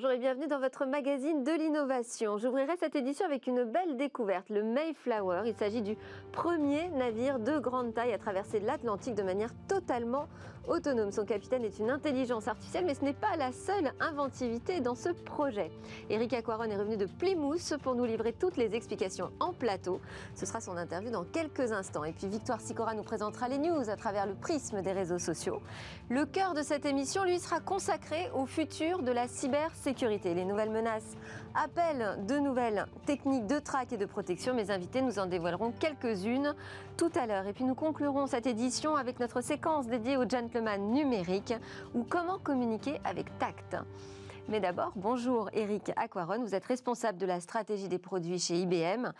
Bonjour et bienvenue dans votre magazine de l'innovation. J'ouvrirai cette édition avec une belle découverte, le Mayflower. Il s'agit du premier navire de grande taille à traverser l'Atlantique de manière totalement autonome. Son capitaine est une intelligence artificielle, mais ce n'est pas la seule inventivité dans ce projet. Eric Aquaron est revenu de Plymouth pour nous livrer toutes les explications en plateau. Ce sera son interview dans quelques instants. Et puis Victoire Sicora nous présentera les news à travers le prisme des réseaux sociaux. Le cœur de cette émission, lui, sera consacré au futur de la cyber sécurité. Les nouvelles menaces appellent de nouvelles techniques de traque et de protection. Mes invités nous en dévoileront quelques-unes tout à l'heure. Et puis nous conclurons cette édition avec notre séquence dédiée au gentleman numérique ou comment communiquer avec tact. Mais d'abord, bonjour Eric Aquaron, vous êtes responsable de la stratégie des produits chez IBM.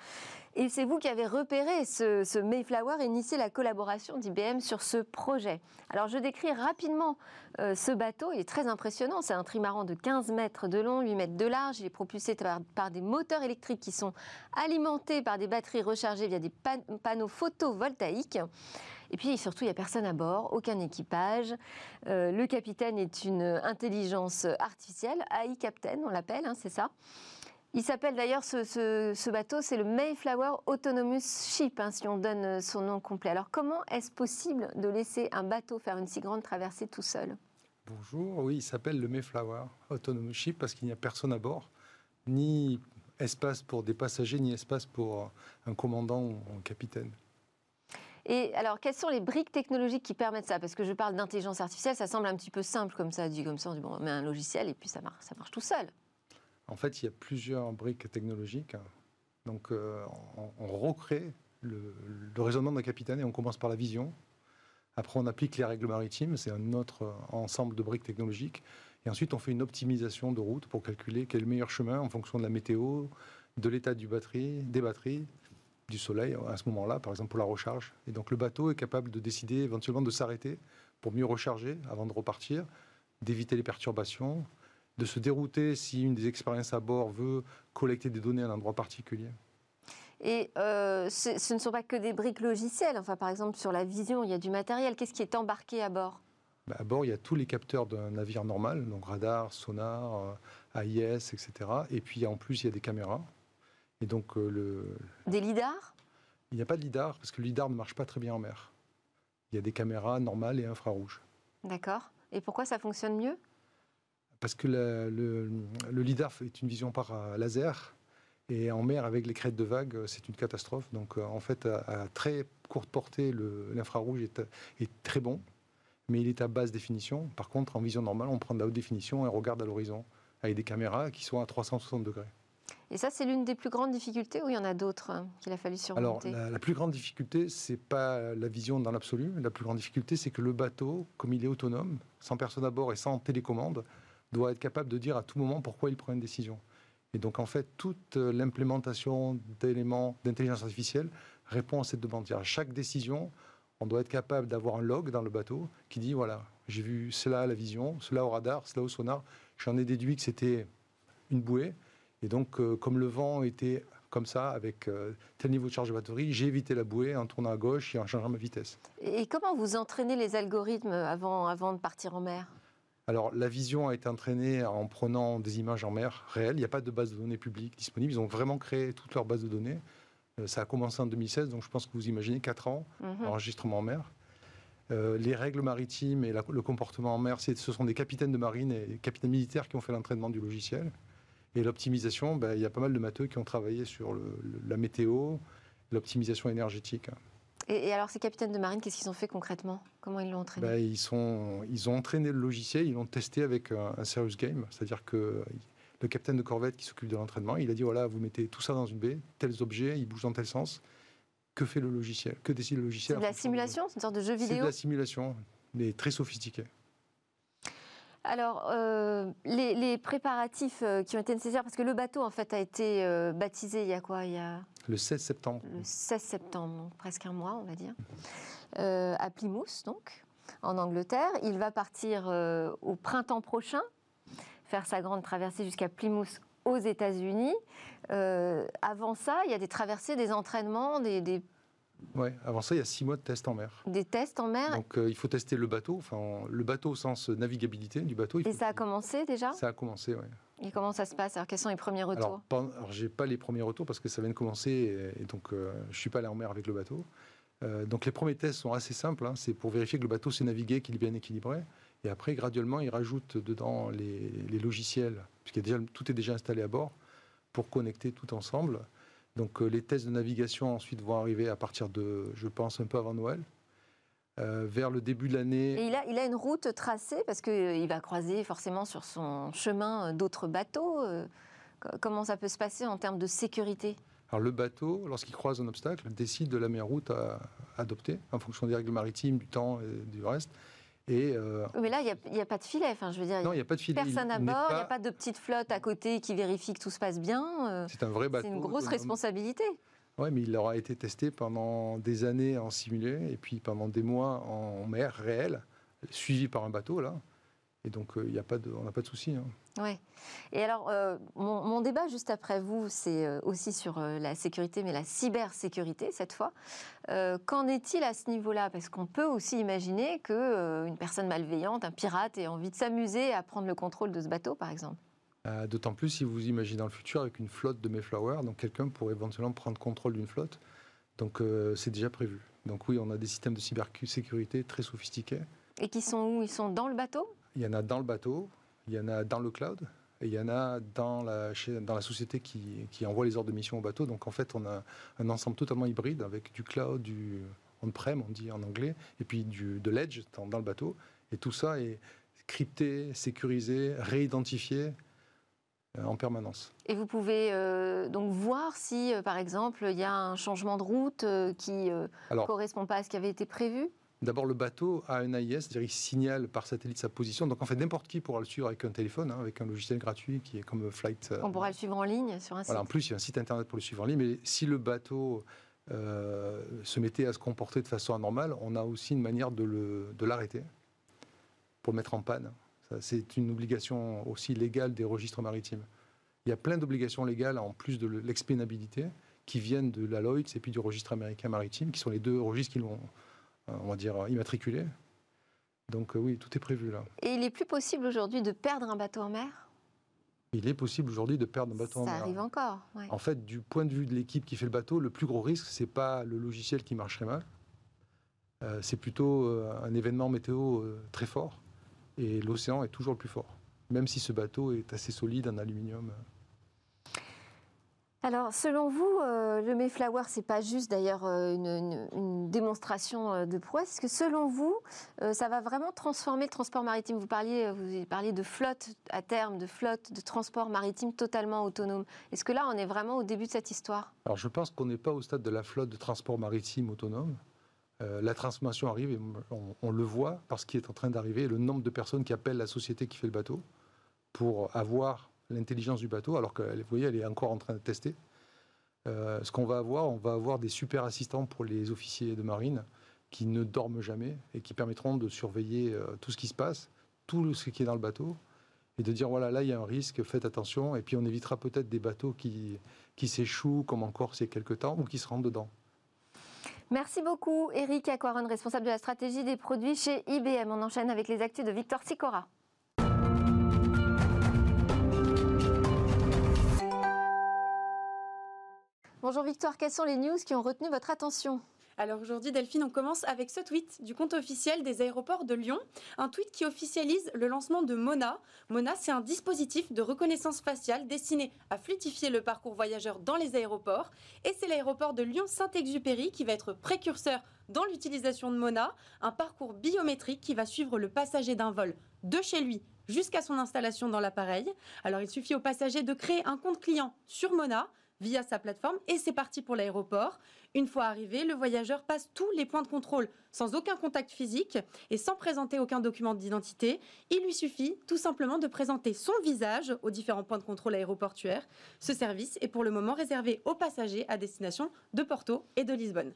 Et c'est vous qui avez repéré ce, Mayflower et initié la collaboration d'IBM sur ce projet. Alors je décris rapidement euh, ce bateau, il est très impressionnant. C'est un trimaran de 15 mètres de long, 8 mètres de large. Il est propulsé par, des moteurs électriques qui sont alimentés par des batteries rechargées via des panneaux photovoltaïques. Et puis surtout, il n'y a personne à bord, aucun équipage. Euh, le capitaine est une intelligence artificielle, AI Captain, on l'appelle, hein, c'est ça. Il s'appelle d'ailleurs ce, bateau, c'est le Mayflower Autonomous Ship, hein, si on donne son nom complet. Alors comment est-ce possible de laisser un bateau faire une si grande traversée tout seul? Bonjour, oui, il s'appelle le Mayflower Autonomous Ship parce qu'il n'y a personne à bord, ni espace pour des passagers, ni espace pour un commandant ou un capitaine. Et alors, quelles sont les briques technologiques qui permettent ça? Parce que je parle d'intelligence artificielle, ça semble un petit peu simple comme ça, dit comme ça, on dit bon, on met un logiciel et puis ça marche, ça marche tout seul. En fait, il y a plusieurs briques technologiques. Donc, euh, on, recrée le, raisonnement d'un capitaine et on commence par la vision. Après, on applique les règles maritimes, c'est un autre ensemble de briques technologiques. Et ensuite, on fait une optimisation de route pour calculer quel est le meilleur chemin en fonction de la météo, de l'état du batterie, des batteries, du soleil à ce moment-là, par exemple pour la recharge. Et donc le bateau est capable de décider éventuellement de s'arrêter pour mieux recharger avant de repartir, d'éviter les perturbations, de se dérouter si une des expériences à bord veut collecter des données à un endroit particulier. Et euh, ce, ne sont pas que des briques logicielles. Enfin, par exemple, sur la vision, il y a du matériel. Qu'est-ce qui est embarqué à bord? Bah, À bord, il y a tous les capteurs d'un navire normal, donc radar, sonar, euh, AIS, etc. Et puis en plus, il y a des caméras et donc, euh, le... Des lidars? Il n'y a pas de lidar, parce que le lidar ne marche pas très bien en mer. Il y a des caméras normales et infrarouges. D'accord. Et pourquoi ça fonctionne mieux? Parce que le, le, lidar est une vision par euh, laser. Et en mer, avec les crêtes de vagues, euh, c'est une catastrophe. Donc, en fait, à, très courte portée, l'infrarouge est, est, très bon, mais il est à basse définition. Par contre, en vision normale, on prend de la haute définition et on regarde à l'horizon, avec des caméras qui sont à 360 degrés. Et ça, c'est l'une des plus grandes difficultés ou il y en a d'autres hein, qu'il a fallu surmonter? Alors, la, plus grande difficulté, c'est pas la vision dans l'absolu. La plus grande difficulté, c'est que le bateau, comme il est autonome, sans personne à bord et sans télécommande, doit être capable de dire à tout moment pourquoi il prend une décision. Et donc, en fait, toute l'implémentation d'éléments d'intelligence artificielle répond à cette demande. À chaque décision, on doit être capable d'avoir un log dans le bateau qui dit voilà, j'ai vu cela à la vision, cela au radar, cela au sonar. J'en ai déduit que c'était une bouée. Et donc, euh, comme le vent était comme ça, avec euh, tel niveau de charge de batterie, j'ai évité la bouée en tournant à gauche et en changeant ma vitesse. Et comment vous entraînez les algorithmes avant, avant de partir en mer? Alors, la vision a été entraînée en prenant des images en mer réelles. Il n'y a pas de base de données publique disponible. Ils ont vraiment créé toute leur base de données. Euh, ça a commencé en 2016, donc je pense que vous imaginez 4 ans mhm. d'enregistrement en mer. les règles maritimes et le comportement en mer, ce sont des capitaines de marine et des capitaines militaires qui ont fait l'entraînement du logiciel. Et l'optimisation, ben, il y a pas mal de matheux qui ont travaillé sur la météo, l'optimisation énergétique. Et, alors, ces capitaines de marine, qu'est-ce qu'ils ont fait concrètement? Comment ils l'ont entraîné? Ben, ils, sont, ils ont entraîné le logiciel, ils l'ont testé avec un, serious game, c'est-à-dire que le capitaine de corvette qui s'occupe de l'entraînement, il a dit voilà, vous mettez tout ça dans une baie, tels objets, ils bougent dans tel sens. Que fait le logiciel? Que décide le logiciel C'est de la simulation C'est une sorte de jeu vidéo C'est de la simulation, mais très sophistiquée. Alors, euh, les, préparatifs euh, qui ont été nécessaires, parce que le bateau, en fait, a été euh, baptisé il y a quoi? Il y a... Le 16 septembre. Le 16 septembre, donc presque un mois, on va dire, à Plymouth, donc, en Angleterre. Il va partir au printemps prochain, faire sa grande traversée jusqu'à Plymouth aux États-Unis. avant ça, il y a des traversées, des entraînements, des Ouais, avant ça, il y a six mois de tests en mer. Des tests en mer Donc euh, il faut tester le bateau, enfin le bateau au sens navigabilité du bateau. Il Et faut ça a commencé déjà? Ça a commencé, oui. Et comment ça se passe? Alors quels sont les premiers retours? Alors, j'ai pas les premiers retours parce que ça vient de commencer et, donc euh, je suis pas allé en mer avec le bateau. Euh, donc les premiers tests sont assez simples. hein. c'est pour vérifier que le bateau s'est navigué, qu'il est bien équilibré. Et après, graduellement, ils rajoutent dedans les, logiciels, puisque tout est déjà installé à bord, pour connecter tout ensemble. Donc euh, les tests de navigation ensuite vont arriver à partir de, je pense, un peu avant Noël. Euh, vers le début de l'année, Et il a, il a une route tracée parce qu'il va croiser forcément sur son chemin euh, d'autres bateaux. euh, co- Comment ça peut se passer en termes de sécurité? Alors le bateau, lorsqu'il croise un obstacle, décide de la meilleure route à adopter en fonction des règles maritimes, du temps et du reste. Et euh, Mais là, il n'y a, pas de filet. Enfin, je veux dire, non, il n'y a pas de filet. personne il à bord, il n'y a pas- de petite flotte à côté qui vérifie que tout se passe bien. euh, C'est un vrai bateau. C'est une grosse responsabilité. Oui, mais il aura été testé pendant des années en simulé et puis pendant des mois en mer réelle, suivi par un bateau là. Et donc euh, il y a pas de, on n'a pas de souci. hein. Ouais. Et alors, euh, mon, débat juste après vous, c'est euh, aussi sur euh, la sécurité, mais la cybersécurité cette fois. Euh, Qu'en est-il à ce niveau-là? Parce qu'on peut aussi imaginer qu'une personne malveillante, un pirate, ait envie de s'amuser à prendre le contrôle de ce bateau, par exemple. Euh, D'autant plus si vous imaginez dans le futur avec une flotte de Mayflower, donc quelqu'un pourrait éventuellement prendre contrôle d'une flotte. Donc euh, c'est déjà prévu. Donc oui, on a des systèmes de cybersécurité très sophistiqués. Et qui sont où? Ils sont dans le bateau? Il y en a dans le bateau, il y en a dans le cloud, et il y en a dans la, chez- dans la société qui, qui envoie les ordres de mission au bateau. Donc en fait, on a un ensemble totalement hybride avec du cloud, du on-prem, on dit en anglais, et puis du, de l'edge dans, dans le bateau. Et tout ça est crypté, sécurisé, réidentifié en permanence. Et vous pouvez euh, donc voir si, euh, par exemple, il y a un changement de route euh, qui ne correspond pas à ce qui avait été prévu? D'abord, le bateau a un AIS, c'est-à-dire il signale par satellite sa position. Donc en fait, n'importe qui pourra le suivre avec un téléphone, hein, avec un logiciel gratuit qui est comme Flight. euh, On pourra le suivre en ligne sur un Voilà, en site. plus, il y a un site internet pour le suivre en ligne. Mais si le bateau euh, se mettait à se comporter de façon anormale, on a aussi une manière de le- de l'arrêter pour le mettre en panne. Ça, C'est une obligation aussi légale des registres maritimes. Il y a plein d'obligations légales en plus de le- l'expénabilité qui viennent de la Lloyd's et puis du registre américain maritime, qui sont les deux registres qui l'ont, euh, on va dire, immatriculé. Donc euh, oui, tout est prévu là. Et il est plus possible aujourd'hui de perdre un bateau en mer? Il est possible aujourd'hui de perdre un bateau en Ça mer. arrive encore. ouais. En fait, du point de vue de l'équipe qui fait le bateau, le plus gros risque, c'est pas le logiciel qui marcherait mal. Euh, c'est plutôt un événement météo euh, très fort. Et l'océan est toujours le plus fort. Même si ce bateau est assez solide en aluminium. Alors, selon vous, euh, le Mayflower, c'est pas juste d'ailleurs euh, une, une- une démonstration euh, de prouesse. Est-ce que selon vous, euh, ça va vraiment transformer le transport maritime? Vous parliez, vous parliez de flotte à terme, de flotte de transport maritime totalement autonome. Est-ce que là, on est vraiment au début de cette histoire? Alors je pense qu'on n'est pas au stade de la flotte de transport maritime autonome. Euh, la transformation arrive et on, le voit parce qu'il est en train d'arriver. Le nombre de personnes qui appellent la société qui fait le bateau pour avoir l'intelligence du bateau, alors que vous voyez, elle est encore en train de tester. Euh, ce qu'on va avoir, on va avoir des super assistants pour les officiers de marine qui ne dorment jamais et qui permettront de surveiller euh, tout ce qui se passe, tout ce qui est dans le bateau, et de dire voilà, là il y a un risque, faites attention, et puis on évitera peut-être des bateaux qui, qui s'échouent, comme en Corse il quelques temps, ou qui se rentrent dedans. Merci beaucoup, Eric Aquaron, responsable de la stratégie des produits chez IBM. On enchaîne avec les actus de Victor Sicora. Bonjour Victor, quelles sont les news qui ont retenu votre attention? Alors aujourd'hui, Delphine, on commence avec ce tweet du compte officiel des aéroports de Lyon. Un tweet qui officialise le lancement de Mona. Mona, c'est un dispositif de reconnaissance faciale destiné à fluidifier le parcours voyageur dans les aéroports. Et c'est l'aéroport de Lyon-Saint-Exupéry qui va être précurseur dans l'utilisation de Mona. Un parcours biométrique qui va suivre le passager d'un vol de chez lui jusqu'à son installation dans l'appareil. Alors il suffit au passager de créer un compte client sur Mona via sa plateforme et c'est parti pour l'aéroport. Une fois arrivé, le voyageur passe tous les points de contrôle sans aucun contact physique et sans présenter aucun document d'identité. Il lui suffit tout simplement de présenter son visage aux différents points de contrôle aéroportuaires. Ce service est pour le moment réservé aux passagers à destination de Porto et de Lisbonne.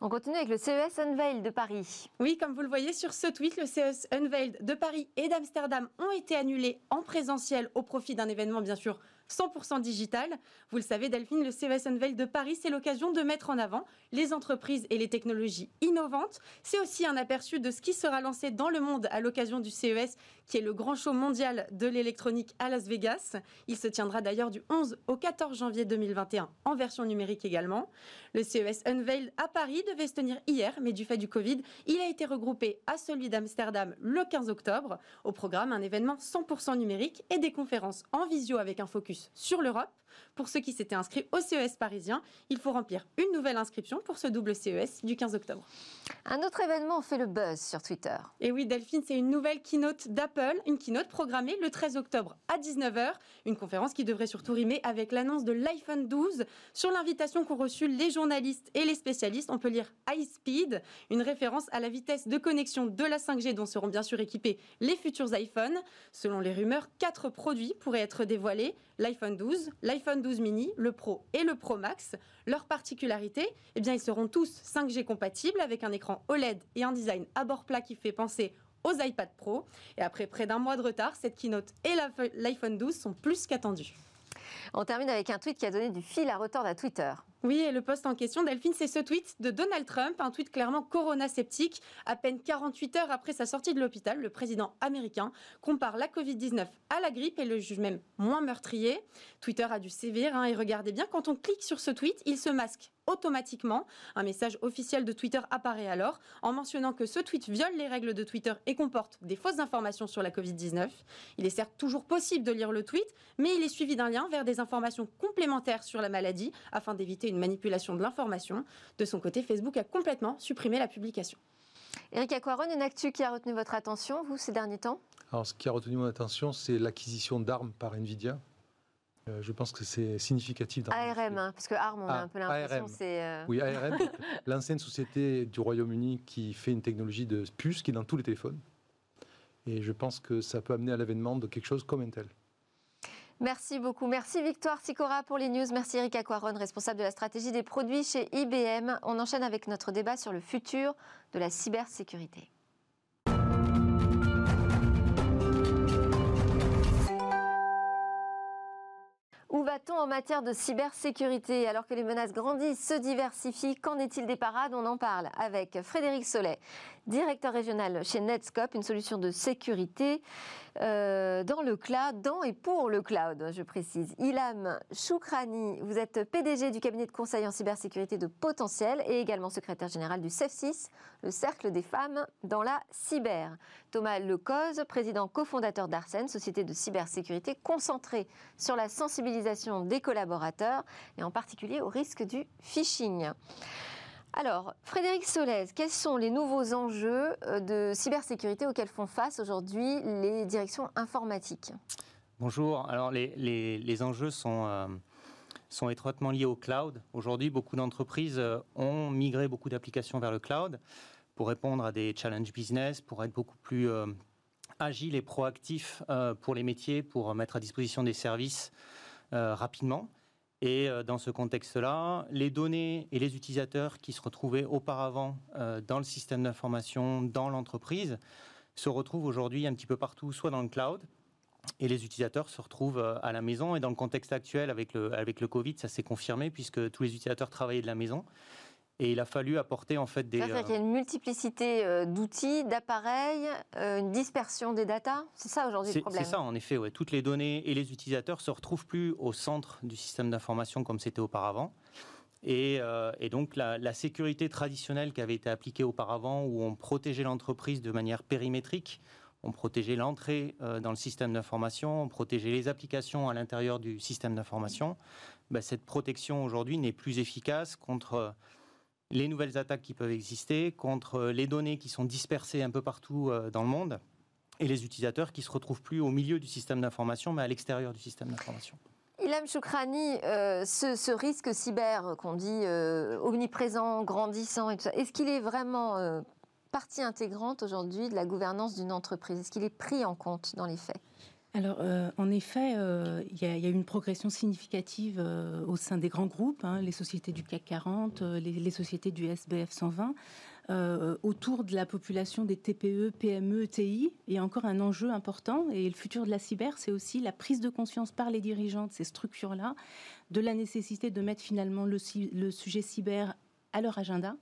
On continue avec le CES Unveil de Paris. Oui, comme vous le voyez sur ce tweet, le CES Unveiled de Paris et d'Amsterdam ont été annulés en présentiel au profit d'un événement bien sûr 100% digital. Vous le savez, Delphine, le CES Unveil de Paris, c'est l'occasion de mettre en avant les entreprises et les technologies innovantes. C'est aussi un aperçu de ce qui sera lancé dans le monde à l'occasion du CES, qui est le grand show mondial de l'électronique à Las Vegas. Il se tiendra d'ailleurs du 11 au 14 janvier 2021 en version numérique également. Le CES Unveil à Paris devait se tenir hier, mais du fait du Covid, il a été regroupé à celui d'Amsterdam le 15 octobre. Au programme, un événement 100% numérique et des conférences en visio avec un focus sur l'Europe. Pour ceux qui s'étaient inscrits au CES parisien, il faut remplir une nouvelle inscription pour ce double CES du 15 octobre. Un autre événement fait le buzz sur Twitter. Et oui, Delphine, c'est une nouvelle keynote d'Apple, une keynote programmée le 13 octobre à 19h, une conférence qui devrait surtout rimer avec l'annonce de l'iPhone 12. Sur l'invitation qu'ont reçue les journalistes et les spécialistes, on peut lire High Speed, une référence à la vitesse de connexion de la 5G dont seront bien sûr équipés les futurs iPhones. Selon les rumeurs, quatre produits pourraient être dévoilés l'iPhone 12, l'iPhone 12 mini, le Pro et le Pro Max. Leur particularité, eh bien, ils seront tous 5G compatibles avec un écran OLED et un design à bord plat qui fait penser aux iPad Pro. Et après près d'un mois de retard, cette keynote et l'iPhone 12 sont plus qu'attendus. On termine avec un tweet qui a donné du fil à retordre à Twitter. Oui, et le poste en question, Delphine, c'est ce tweet de Donald Trump, un tweet clairement corona-sceptique. À peine 48 heures après sa sortie de l'hôpital, le président américain compare la Covid-19 à la grippe et le juge même moins meurtrier. Twitter a dû sévir, hein, et regardez bien, quand on clique sur ce tweet, il se masque automatiquement. Un message officiel de Twitter apparaît alors en mentionnant que ce tweet viole les règles de Twitter et comporte des fausses informations sur la Covid-19. Il est certes toujours possible de lire le tweet, mais il est suivi d'un lien vers des informations complémentaires sur la maladie afin d'éviter une manipulation de l'information. De son côté, Facebook a complètement supprimé la publication. Eric Aquaron, une actu qui a retenu votre attention, vous, ces derniers temps? Alors, ce qui a retenu mon attention, c'est l'acquisition d'armes par Nvidia euh, je pense que c'est significatif. Dans ARM, hein, parce que ARM, on a ah, un peu l'impression c'est... Euh, oui, ARM, l'ancienne société du Royaume-Uni qui fait une technologie de puce qui est dans tous les téléphones. Et je pense que ça peut amener à l'avènement de quelque chose comme Intel. Merci beaucoup. Merci Victoire Sicora pour les news. Merci Eric Aquaron, responsable de la stratégie des produits chez IBM. On enchaîne avec notre débat sur le futur de la cybersécurité. Où va-t-on en matière de cybersécurité? Alors que les menaces grandissent, se diversifient, qu'en est-il des parades? On en parle avec Frédéric Sollet, directeur régional chez Netscope, une solution de sécurité euh, dans le cloud, dans et pour le cloud, je précise. Ilham Choukrani, vous êtes PDG du cabinet de conseil en cybersécurité de Potentiel et également secrétaire général du CEF6, le Cercle des femmes dans la cyber. Thomas Lecoz, président cofondateur d'Arsène, société de cybersécurité concentrée sur la sensibilisation des collaborateurs et en particulier au risque du phishing. Alors, Frédéric Solez, quels sont les nouveaux enjeux euh, de cybersécurité auxquels font face aujourd'hui les directions informatiques? Bonjour. Alors, les, enjeux sont, euh, sont étroitement liés au cloud. Aujourd'hui, beaucoup d'entreprises euh, ont migré beaucoup d'applications vers le cloud pour répondre à des challenges business, pour être beaucoup plus agiles et proactifs pour les métiers, pour mettre à disposition des services rapidement. Et euh, dans ce contexte-là, les données et les utilisateurs qui se retrouvaient auparavant euh, dans le système d'information, dans l'entreprise, se retrouvent aujourd'hui un petit peu partout, soit dans le cloud, et les utilisateurs se retrouvent euh, à la maison. Et dans le contexte actuel, avec le, avec le Covid, ça s'est confirmé, puisque tous les utilisateurs travaillaient de la maison. Et il a fallu apporter en fait des. Ça qu'il y a une multiplicité euh, d'outils, d'appareils, euh, une dispersion des datas. C'est ça aujourd'hui le problème. C'est ça, en effet. Ouais. Toutes les données et les utilisateurs se retrouvent plus au centre du système d'information comme c'était auparavant. Et, euh, donc la, la, sécurité traditionnelle qui avait été appliquée auparavant, où on protégeait l'entreprise de manière périmétrique, on protégeait l'entrée dans le système d'information, on protégeait les applications à l'intérieur du système d'information. Ben, cette protection aujourd'hui n'est plus efficace contre les nouvelles attaques qui peuvent exister, contre euh, les données qui sont dispersées un peu partout euh, dans le monde et les utilisateurs qui se retrouvent plus au milieu du système d'information, mais à l'extérieur du système d'information. Ilham Choukrani, euh, ce, risque cyber qu'on dit omniprésent, grandissant est-ce qu'il est vraiment partie intégrante aujourd'hui de la gouvernance d'une entreprise? Est-ce qu'il est pris en compte dans les faits? Alors, euh, en effet, euh, il y, a une progression significative euh, au sein des grands groupes, hein, les sociétés du CAC 40, les, sociétés du SBF 120. euh, autour de la population des TPE, PME, TI est encore un enjeu important. Et le futur de la cyber, c'est aussi la prise de conscience par les dirigeants de ces structures-là de la nécessité de mettre finalement le, le sujet cyber à leur agenda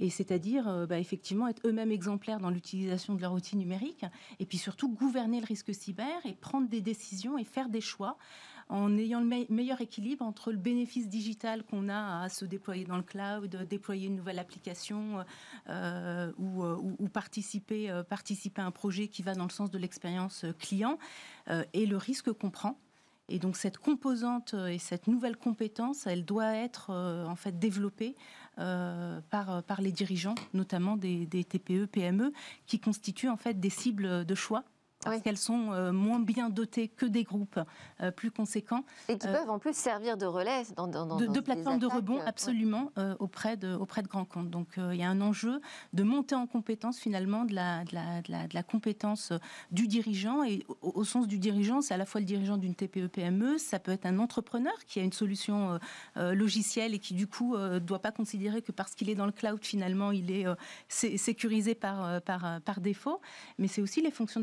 et c'est-à-dire euh, bah, effectivement être eux-mêmes exemplaires dans l'utilisation de leur outil numérique, et puis surtout gouverner le risque cyber et prendre des décisions et faire des choix en ayant le meilleur équilibre entre le bénéfice digital qu'on a à se déployer dans le cloud, déployer une nouvelle application euh, ou, euh, ou, participer, participer à un projet qui va dans le sens de l'expérience client et le risque qu'on prend. Et donc cette composante et cette nouvelle compétence, elle doit être en fait développée euh, par, par les dirigeants, notamment des TPE, PME, qui constituent en fait des cibles de choix parce qu'elles sont euh, moins bien dotées que des groupes euh, plus conséquents. Et qui peuvent en plus servir de relais dans, dans, de, de plateforme de rebond absolument auprès, de, auprès de grands comptes. Donc il y a un enjeu de monter en compétence finalement de la, de la, de la, compétence du dirigeant. Et au, au, sens du dirigeant, c'est à la fois le dirigeant d'une TPE-PME, ça peut être un entrepreneur qui a une solution logicielle et qui du coup ne doit pas considérer que parce qu'il est dans le cloud finalement il est sécurisé par, par, par défaut. Mais c'est aussi les fonctions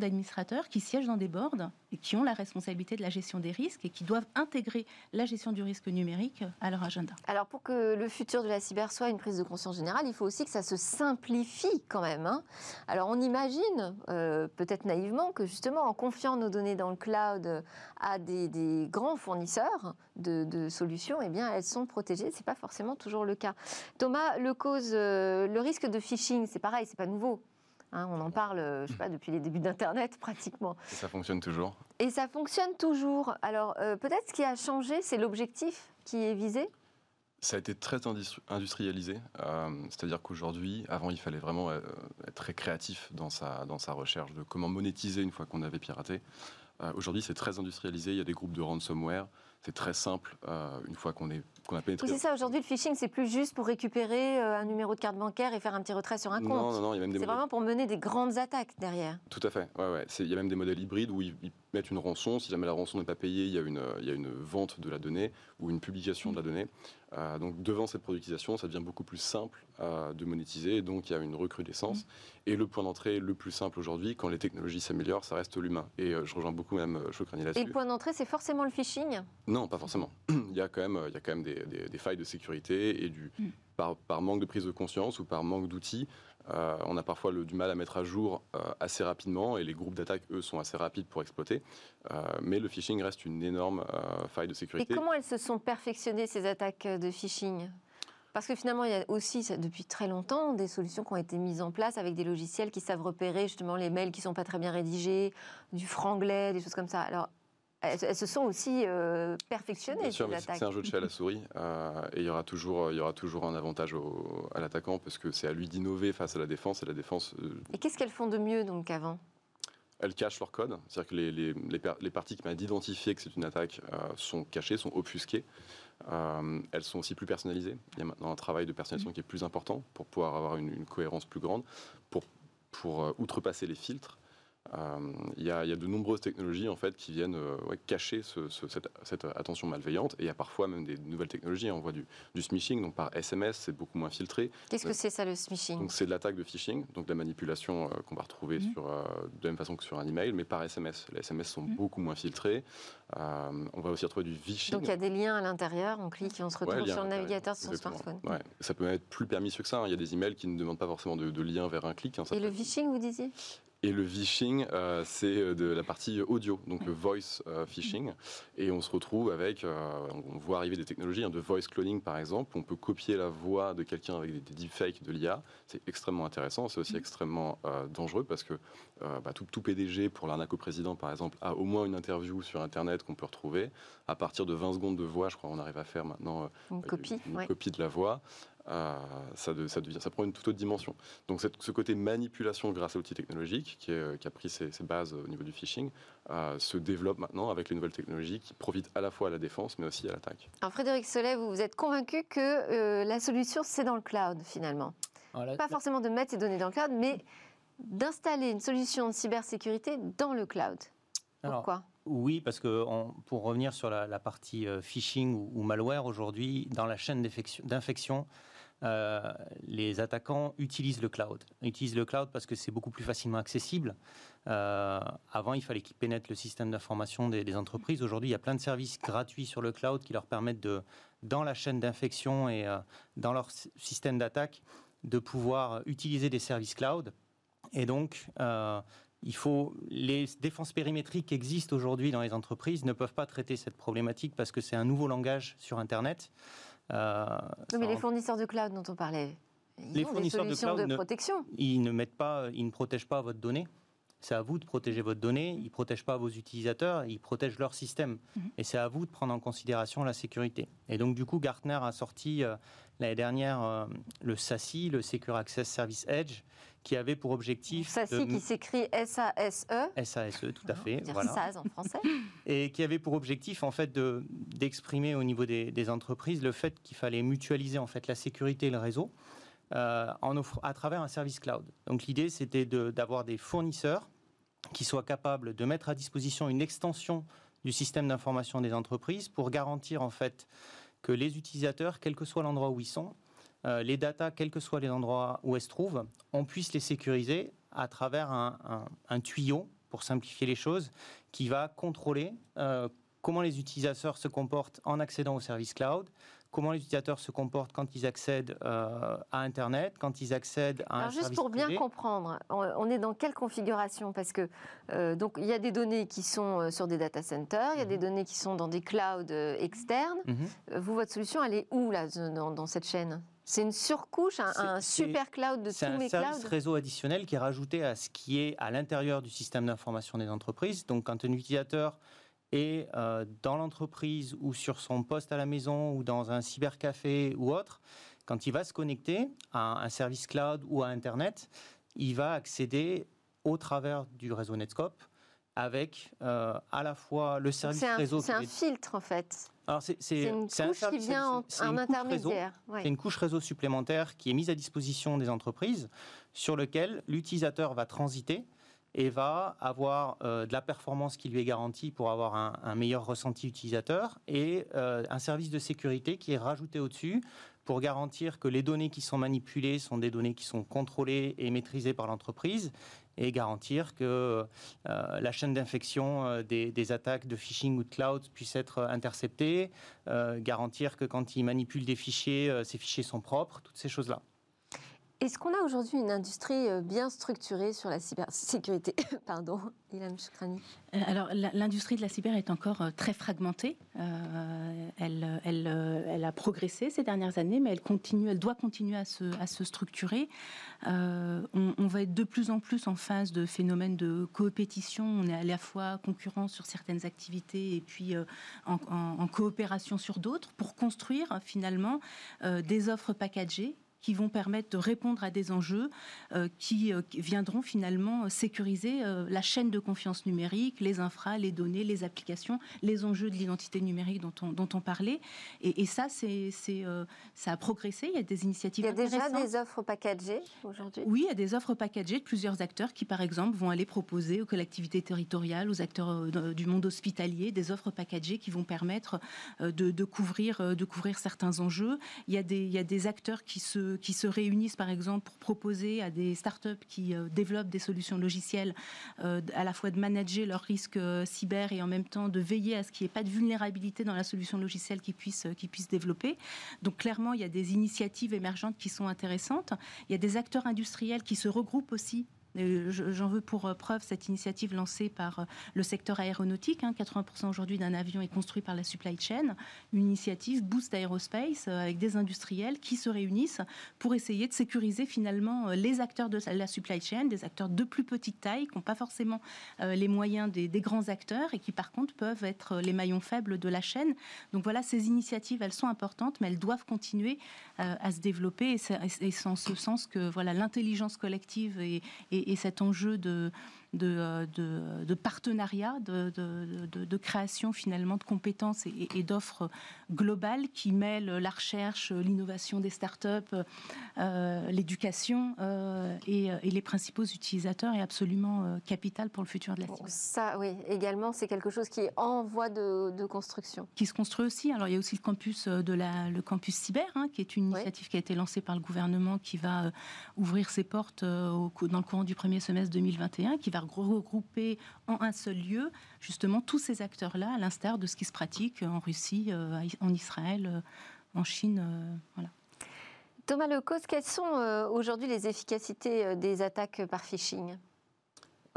qui siègent dans des boards et qui ont la responsabilité de la gestion des risques et qui doivent intégrer la gestion du risque numérique à leur agenda. Alors pour que le futur de la cyber soit une prise de conscience générale, il faut aussi que ça se simplifie quand même. Hein. Alors on imagine, euh, peut-être naïvement, que justement en confiant nos données dans le cloud à des, grands fournisseurs de, solutions, eh bien elles sont protégées. C'est pas forcément toujours le cas. Thomas, le euh, le risque de phishing, c'est pareil, c'est pas nouveau. Hein, on en parle, euh, je sais pas, depuis les débuts d'Internet pratiquement. Et ça fonctionne toujours. Et ça fonctionne toujours. Alors euh, peut-être ce qui a changé, c'est l'objectif qui est visé? Ça a été très industrialisé, euh, c'est-à-dire qu'aujourd'hui, avant, il fallait vraiment être très créatif dans sa, dans sa recherche de comment monétiser une fois qu'on avait piraté. Aujourd'hui, c'est très industrialisé, il y a des groupes de ransomware, c'est très simple une fois qu'on est a c'est ça, aujourd'hui, le phishing, c'est plus juste pour récupérer euh, un numéro de carte bancaire et faire un petit retrait sur un compte. Non, non, non, il y a même des C'est vraiment pour mener des grandes attaques derrière. Tout à fait, ouais, ouais. Il y a même des modèles hybrides où ils, mettent une rançon. Si jamais la rançon n'est pas payée, il y, a une, il y a une vente de la donnée ou une publication de la donnée. Euh, donc, devant cette productisation, ça devient beaucoup plus simple euh, de monétiser. donc, il y a une recrudescence. Mm. Et le point d'entrée le plus simple aujourd'hui, quand les technologies s'améliorent, ça reste l'humain. Et je rejoins beaucoup Mme Chokrani là-dessus. Et le point d'entrée, c'est forcément le phishing? Non, pas forcément. il y a quand même, il y a quand même des, des failles de sécurité sécurité et du, mm. par, manque de prise de conscience ou par manque d'outils, euh, on a parfois le, du mal à mettre à jour euh, assez rapidement et les groupes d'attaque, eux, sont assez rapides pour exploiter. Euh, mais le phishing reste une énorme faille de sécurité. Et comment elles se sont perfectionnées, ces attaques de phishing? Parce que finalement, il y a aussi, depuis très longtemps, des solutions qui ont été mises en place avec des logiciels qui savent repérer justement les mails qui ne sont pas très bien rédigés, du franglais, des choses comme ça. Alors, elles, se sont aussi euh, perfectionnées. Bien sûr, c'est un jeu de chat à la souris. Euh, et il y, aura toujours, il y aura toujours un avantage à l'attaquant parce que c'est à lui d'innover face à la défense. Et la défense. Euh, et qu'est-ce qu'elles font de mieux donc qu'avant? Elles cachent leur code, c'est-à-dire que les, les, les, parties qui m'ont identifié que c'est une attaque sont cachées, sont obfusquées. elles sont aussi plus personnalisées. Il y a maintenant un travail de personnalisation qui est plus important pour pouvoir avoir une, une cohérence plus grande, pour, pour outrepasser les filtres. Euh, il y, a de nombreuses technologies en fait qui viennent euh, cacher cette, attention malveillante et il y a parfois même des nouvelles technologies. On voit du, smishing, donc par SMS, c'est beaucoup moins filtré. Qu'est-ce que c'est ça le smishing? Donc c'est de l'attaque de phishing, donc de la manipulation euh, qu'on va retrouver mmh. sur, de la même façon que sur un email, mais par SMS. Les SMS sont mmh. beaucoup moins filtrés. on va aussi retrouver du phishing. Donc il y a des liens à l'intérieur, on clique et on se retrouve sur le navigateur de son smartphone. Ouais. Ça peut même être plus permissieux que ça. Hein. Il y a des emails qui ne demandent pas forcément de, de lien vers un clic. Hein. et le phishing, vous disiez? Et le phishing, euh, c'est euh, de la partie audio, donc le voice euh, phishing. Et on se retrouve avec, on voit arriver des technologies hein, de voice cloning par exemple. On peut copier la voix de quelqu'un avec des, deepfakes de l'IA. C'est extrêmement intéressant. C'est aussi mm. extrêmement dangereux parce que bah, tout, tout, PDG pour l'arnaque au président par exemple a au moins une interview sur Internet qu'on peut retrouver. À partir de 20 secondes de voix, je crois qu'on arrive à faire maintenant une, copie, une copie de la voix. Euh, ça, ça, devient, ça prend une toute autre dimension. Donc ce côté manipulation grâce à l'outil technologique, qui, qui, a pris ses, bases au niveau du phishing, euh, se développe maintenant avec les nouvelles technologies qui profitent à la fois à la défense, mais aussi à l'attaque. Alors Frédéric Solet, vous, vous êtes convaincu que euh, la solution, c'est dans le cloud finalement Pas forcément de mettre ces données dans le cloud, mais d'installer une solution de cybersécurité dans le cloud. Pourquoi? oui, parce que pour revenir sur la, partie phishing ou malware, aujourd'hui, dans la chaîne d'infection, les attaquants utilisent le cloud. utilisent le cloud parce que c'est beaucoup plus facilement accessible. avant, il fallait qu'ils pénètrent le système d'information des, entreprises. Aujourd'hui, il y a plein de services gratuits sur le cloud qui leur permettent de, dans la chaîne d'infection et dans leur système d'attaque, de pouvoir utiliser des services cloud. Et donc, il faut les défenses périmétriques qui existent aujourd'hui dans les entreprises ne peuvent pas traiter cette problématique parce que c'est un nouveau langage sur Internet. Euh, mais les fournisseurs de cloud dont on parlait, ils les ont fournisseurs des solutions de, cloud de protection. ils ne mettent pas, ils ne protègent pas votre donnée. C'est à vous de protéger votre donnée. Ils ne protègent pas vos utilisateurs, ils protègent leur système. Mhm. Et c'est à vous de prendre en considération la sécurité. Et donc, du coup, Gartner a sorti euh, l'année dernière euh, le SASI, le Secure Access Service Edge, qui avait pour objectif. SASI qui s'écrit S-A-S-E. S-A-S-E, tout à fait. Voilà. SAS en français. Et qui avait pour objectif, en fait, d'exprimer au niveau des, des, entreprises le fait qu'il fallait mutualiser, en fait, la sécurité et le réseau. Euh, en offre, à travers un service cloud. Donc l'idée, c'était d'avoir des fournisseurs qui soient capables de mettre à disposition une extension du système d'information des entreprises pour garantir en fait que les utilisateurs, quel que soit l'endroit où ils sont, euh, les datas, quels que soient les endroits où elles se trouvent, on puisse les sécuriser à travers un, tuyau, pour simplifier les choses, qui va contrôler euh, comment les utilisateurs se comportent en accédant au service cloud, comment les utilisateurs se comportent quand ils accèdent euh, à Internet, quand ils accèdent à Alors un juste pour bien comprendre, on est dans quelle configuration? Parce que euh, donc il y a des données qui sont sur des data centers, il y a des mhm. données qui sont dans des clouds externes. Mhm. Vous, votre solution, elle est où là dans, cette chaîne? C'est une surcouche, un, super cloud de tous mes clouds C'est un service réseau additionnel qui est rajouté à ce qui est à l'intérieur du système d'information des entreprises. Donc, quand un utilisateur et euh, dans l'entreprise ou sur son poste à la maison ou dans un cybercafé ou autre, quand il va se connecter à un service cloud ou à Internet, il va accéder au travers du réseau Netscope avec euh, à la fois le service réseau. C'est un filtre en fait. C'est une couche qui vient en, intermédiaire. C'est une couche réseau supplémentaire qui est mise à disposition des entreprises sur lequel l'utilisateur va transiter et va avoir euh, de la performance qui lui est garantie pour avoir un, meilleur ressenti utilisateur et euh, un service de sécurité qui est rajouté au-dessus pour garantir que les données qui sont manipulées sont des données qui sont contrôlées et maîtrisées par l'entreprise et garantir que euh, la chaîne d'infection des, des, attaques de phishing ou de cloud puisse être interceptée, garantir que quand ils manipulent des fichiers, ces fichiers sont propres, toutes ces choses-là. Est-ce qu'on a aujourd'hui une industrie euh, bien structurée sur la cybersécurité Pardon, Ilham Shukrani. Euh, alors, l'industrie de la cyber est encore euh, très fragmentée. elle, a progressé ces dernières années, mais elle, continue, elle doit continuer à se, structurer. on, va être de plus en plus en phase de phénomènes de coopétition. On est à la fois concurrent sur certaines activités et puis en coopération sur d'autres pour construire finalement des offres packagées qui vont permettre de répondre à des enjeux euh, qui, euh, viendront finalement sécuriser euh, la chaîne de confiance numérique, les infras, les données, les applications, les enjeux de l'identité numérique dont on, dont on parlait. Et, ça, c'est, ça a progressé. Il y a des initiatives Il y a déjà des offres packagées aujourd'hui? Oui, il y a des offres packagées de plusieurs acteurs qui, par exemple, vont aller proposer aux collectivités territoriales, aux acteurs du monde hospitalier, des offres packagées qui vont permettre de, de couvrir, de couvrir certains enjeux. Il y, a des, il y a des acteurs qui se qui se réunissent par exemple pour proposer à des startups qui euh, développent des solutions logicielles euh, à la fois de manager leurs risques euh, cyber et en même temps de veiller à ce qu'il n'y ait pas de vulnérabilité dans la solution logicielle qu'ils puissent, qu'ils puissent développer. Donc clairement, il y a des initiatives émergentes qui sont intéressantes. Il y a des acteurs industriels qui se regroupent aussi J'en veux pour euh, preuve cette initiative lancée par euh, le secteur aéronautique. 80% hein. aujourd'hui d'un avion est construit par la supply chain. Une initiative Boost Aerospace euh, avec des industriels qui se réunissent pour essayer de sécuriser finalement les acteurs de la supply chain, des acteurs de plus petite taille qui n'ont pas forcément les moyens des, grands acteurs et qui par contre peuvent être les maillons faibles de la chaîne. Donc voilà, ces initiatives, elles sont importantes, mais elles doivent continuer à se développer et c'est en ce sens que voilà l'intelligence collective et et, cet enjeu de, de, de, partenariat, de, de, création finalement de compétences et, d'offres globales qui mêlent la recherche, l'innovation des startups, euh, l'éducation euh, et, les principaux utilisateurs est absolument euh, capital pour le futur de la cyber. Ça, oui, également, c'est quelque chose qui est en voie de, construction. Qui se construit aussi. Alors, il y a aussi le campus de la, le campus cyber, hein, qui est une initiative qui a été lancée par le gouvernement, qui va ouvrir ses portes au, dans le courant du premier semestre 2021, qui va regrouper en un seul lieu justement tous ces acteurs-là, à l'instar de ce qui se pratique en Russie, en Israël, en Chine. voilà. Thomas Lecos, quelles sont euh, aujourd'hui les efficacités euh, des attaques par phishing?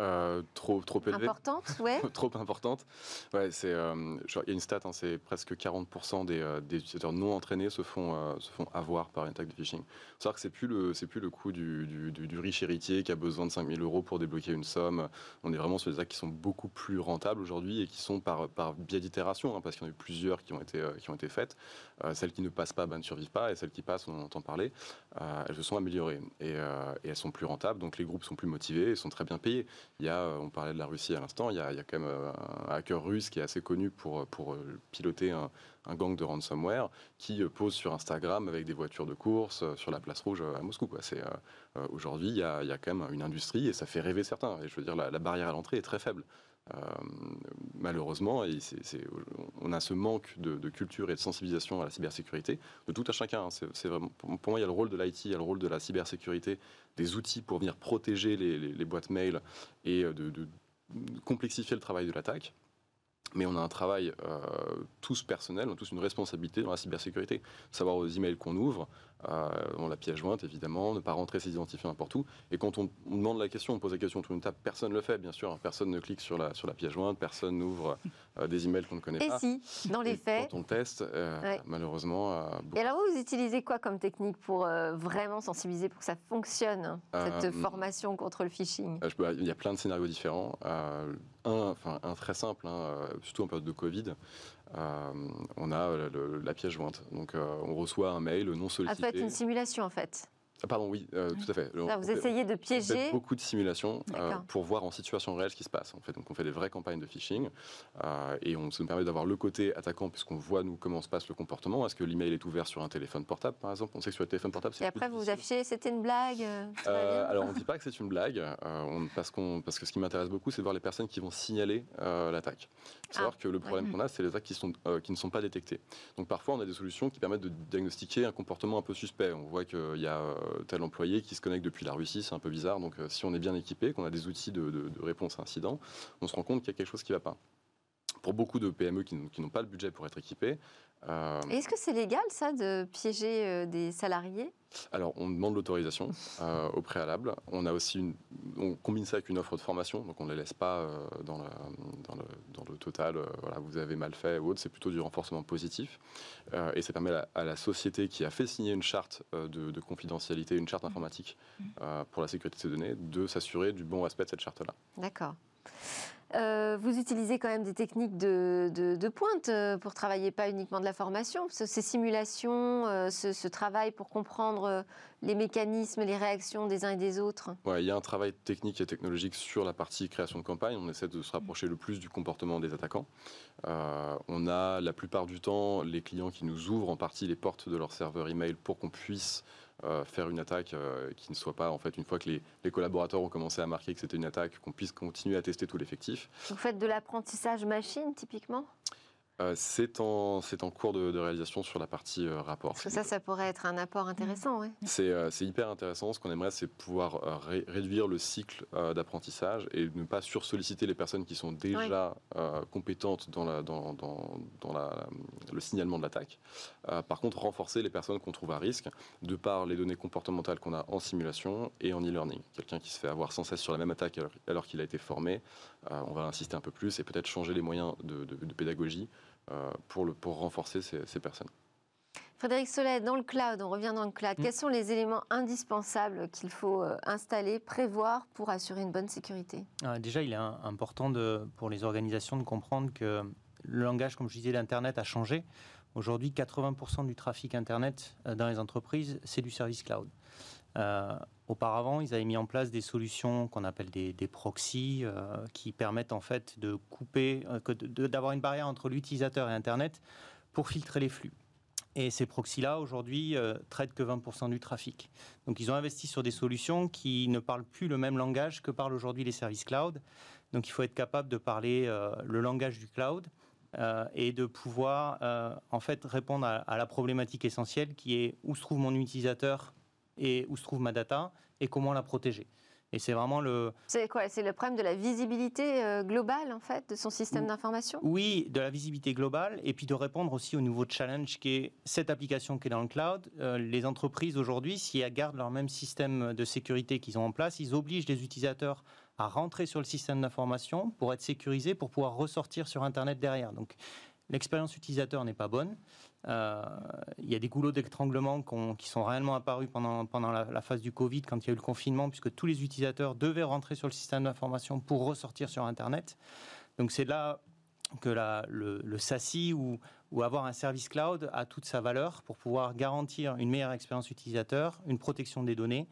Euh, trop, trop élevée. Importante, ouais. trop importante. Ouais, c'est, euh, il y a une stat, hein, c'est presque 40% des, euh, des, utilisateurs non entraînés se font, se font avoir par une attaque de phishing. Il savoir que c'est plus le, c'est plus le coût du, du, du, riche héritier qui a besoin de 5000 euros pour débloquer une somme. On est vraiment sur des attaques qui sont beaucoup plus rentables aujourd'hui et qui sont par, par biais d'itération, hein, parce qu'il y en a eu plusieurs qui ont été, qui ont été faites. celles qui ne passent pas ben, ne survivent pas et celles qui passent, on en entend parler, elles se sont améliorées et, et elles sont plus rentables. Donc les groupes sont plus motivés et sont très bien payés. Il y a, euh, on parlait de la Russie à l'instant, il, y a quand même euh, un hacker russe qui est assez connu pour, pour euh, piloter un, gang de ransomware qui pose sur Instagram avec des voitures de course sur la place rouge à Moscou. C'est, aujourd'hui, il y, a, il y, a, quand même une industrie et ça fait rêver certains. Et je veux dire, la, barrière à l'entrée est très faible. Malheureusement, et on a ce manque de, culture et de sensibilisation à la cybersécurité de tout à chacun. Hein. Pour moi, il y a le rôle de l'IT, il y a le rôle de la cybersécurité des outils pour venir protéger les, boîtes mail et euh, de, complexifier le travail de l'attaque. Mais on a un travail euh, tous personnel, on a tous une responsabilité dans la cybersécurité. Savoir aux emails qu'on ouvre, euh, la pièce jointe évidemment, ne pas rentrer ses identifiants n'importe où. Et quand on, demande la question, on pose la question autour d'une table, personne ne le fait, bien sûr. Personne ne clique sur la, sur la pièce jointe, personne n'ouvre euh, des emails qu'on ne connaît pas. Et si, dans les faits. Quand on teste, euh, malheureusement. Et alors, vous, vous utilisez quoi comme technique pour vraiment sensibiliser, pour que ça fonctionne, cette formation contre le phishing? Il y a plein de scénarios différents. Un, un très simple, hein, surtout en période de Covid. on a la pièce jointe. Donc, on reçoit un mail non sollicité. Peut être une simulation, en fait. Ah, pardon, oui, euh, tout à fait. vous essayez de piéger. beaucoup de simulations euh, pour voir en situation réelle ce qui se passe. En fait, donc on fait des vraies campagnes de phishing euh, et on se permet d'avoir le côté attaquant puisqu'on voit nous comment se passe le comportement. Est-ce que l'email est ouvert sur un téléphone portable, par exemple? On sait que sur le téléphone portable, c'est. Et après, vous vous affichez, c'était une blague. alors, on ne dit pas que c'est une blague parce, qu'on, parce que ce qui m'intéresse beaucoup, c'est de voir les personnes qui vont signaler l'attaque. Il faut savoir ah, que le problème qu'on a, c'est les attaques qui, sont, qui ne sont pas détectées. Donc parfois, on a des solutions qui permettent de diagnostiquer un comportement un peu suspect. On voit qu'il y a tel employé qui se connecte depuis la Russie, c'est un peu bizarre. Donc euh, si on est bien équipé, qu'on a des outils de, réponse à incident, on se rend compte qu'il y a quelque chose qui ne va pas. Pour beaucoup de PME qui, n'ont pas le budget pour être équipés. Euh, Est-ce que c'est légal ça de piéger euh, des salariés? Alors, on demande l'autorisation euh, au préalable. On a aussi une, on combine ça avec une offre de formation, donc on ne les laisse pas euh, dans, dans, le, total. Euh, voilà, vous avez mal fait ou autre. C'est plutôt du renforcement positif, et ça permet à, la société qui a fait signer une charte de, confidentialité, une charte informatique mmh. pour la sécurité de ses données, de s'assurer du bon respect de cette charte-là. D'accord. Euh, vous utilisez quand même des techniques de, pointe euh, pour travailler pas uniquement de la formation. Ces simulations, euh, ce, travail pour comprendre les mécanismes, les réactions des uns et des autres. Il y a un travail technique et technologique sur la partie création de campagne. On essaie de se rapprocher le plus du comportement des attaquants. on a la plupart du temps les clients qui nous ouvrent en partie les portes de leur serveur email pour qu'on puisse euh, faire une attaque euh, qui ne soit pas, en fait, une fois que les, collaborateurs ont commencé à marquer que c'était une attaque, qu'on puisse continuer à tester tout l'effectif. Vous faites de l'apprentissage machine, typiquement? Euh, c'est en, en, cours de, réalisation sur la partie euh, rapport. Parce que ça, ça pourrait être un apport intéressant, oui. Euh, c'est hyper intéressant. Ce qu'on aimerait, c'est pouvoir réduire le cycle d'apprentissage et ne pas sursolliciter les personnes qui sont déjà compétentes dans, la, dans, dans, dans la, le signalement de l'attaque. par contre, renforcer les personnes qu'on trouve à risque de par les données comportementales qu'on a en simulation et en e-learning. Quelqu'un qui se fait avoir sans cesse sur la même attaque alors, qu'il a été formé, on va insister un peu plus et peut-être changer les moyens de, de pédagogie euh, pour, le, pour renforcer ces, personnes. Frédéric Solet, dans le cloud, on revient dans le cloud. Mm. Quels sont les éléments indispensables qu'il faut euh, installer, prévoir pour assurer une bonne sécurité? Ah, Déjà, il est important de, pour les organisations de comprendre que le langage, comme je disais, d'Internet a changé. Aujourd'hui, 80% du trafic Internet euh, dans les entreprises, c'est du service cloud. Auparavant, ils avaient mis en place des solutions qu'on appelle des, des proxys, qui permettent en fait de couper, d'avoir une barrière entre l'utilisateur et Internet pour filtrer les flux. Et ces proxys-là, aujourd'hui, euh, traitent que 20% du trafic. Donc ils ont investi sur des solutions qui ne parlent plus le même langage que parlent aujourd'hui les services cloud. Donc il faut être capable de parler euh, le langage du cloud euh, et de pouvoir en fait répondre à, la problématique essentielle qui est où se trouve mon utilisateur et où se trouve ma data et comment la protéger. Et c'est vraiment le. C'est quoi? C'est le problème de la visibilité euh, globale, en fait, de son système d'information? Oui, de la visibilité globale, et puis de répondre aussi au nouveau challenge qui est cette application qui est dans le cloud. Euh, les entreprises aujourd'hui, si elles gardent leur même système de sécurité qu'ils ont en place, ils obligent les utilisateurs à rentrer sur le système d'information pour être sécurisés, pour pouvoir ressortir sur Internet derrière. Donc, l'expérience utilisateur n'est pas bonne. Euh, il y a des goulots d'étranglement qui sont réellement apparus pendant, la, phase du Covid, quand il y a eu le confinement, puisque tous les utilisateurs devaient rentrer sur le système d'information pour ressortir sur Internet. Donc c'est là que le, SASI ou, ou, avoir un service cloud a toute sa valeur pour pouvoir garantir une meilleure expérience utilisateur, une protection des données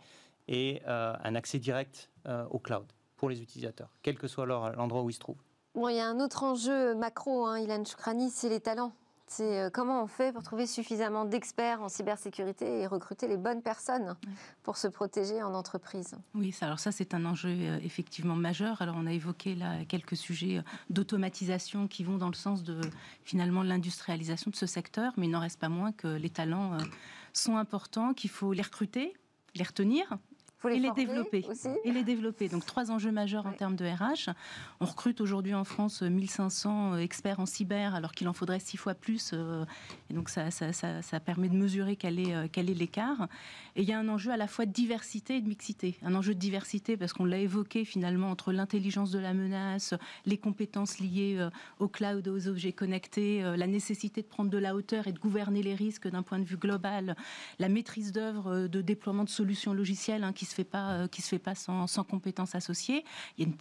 et euh, un accès direct euh, au cloud pour les utilisateurs, quel que soit l'endroit où ils se trouvent. Bon, il y a un autre enjeu macro, hein, Ilan Choukrani, c'est les talents. C'est euh, comment on fait pour trouver suffisamment d'experts en cybersécurité et recruter les bonnes personnes pour se protéger en entreprise? Oui, alors ça c'est un enjeu euh, effectivement majeur. Alors on a évoqué là quelques sujets euh, d'automatisation qui vont dans le sens de finalement l'industrialisation de ce secteur, mais il n'en reste pas moins que les talents sont importants, qu'il faut les recruter, les retenir, les et les développer. Et les développer. Donc trois enjeux majeurs en termes de RH. On recrute aujourd'hui en France 1500 euh, experts en cyber, alors qu'il en faudrait six fois plus. Euh, et donc ça, ça, ça, permet de mesurer quel est, euh, quel est l'écart. Et il y a un enjeu à la fois de diversité et de mixité. Un enjeu de diversité parce qu'on l'a évoqué finalement entre l'intelligence de la menace, les compétences liées au cloud, aux objets connectés, la nécessité de prendre de la hauteur et de gouverner les risques d'un point de vue global, la maîtrise d'œuvre de déploiement de solutions logicielles hein, qui se fait pas, euh, qui se fait pas sans, sans, compétences associées. Il y a une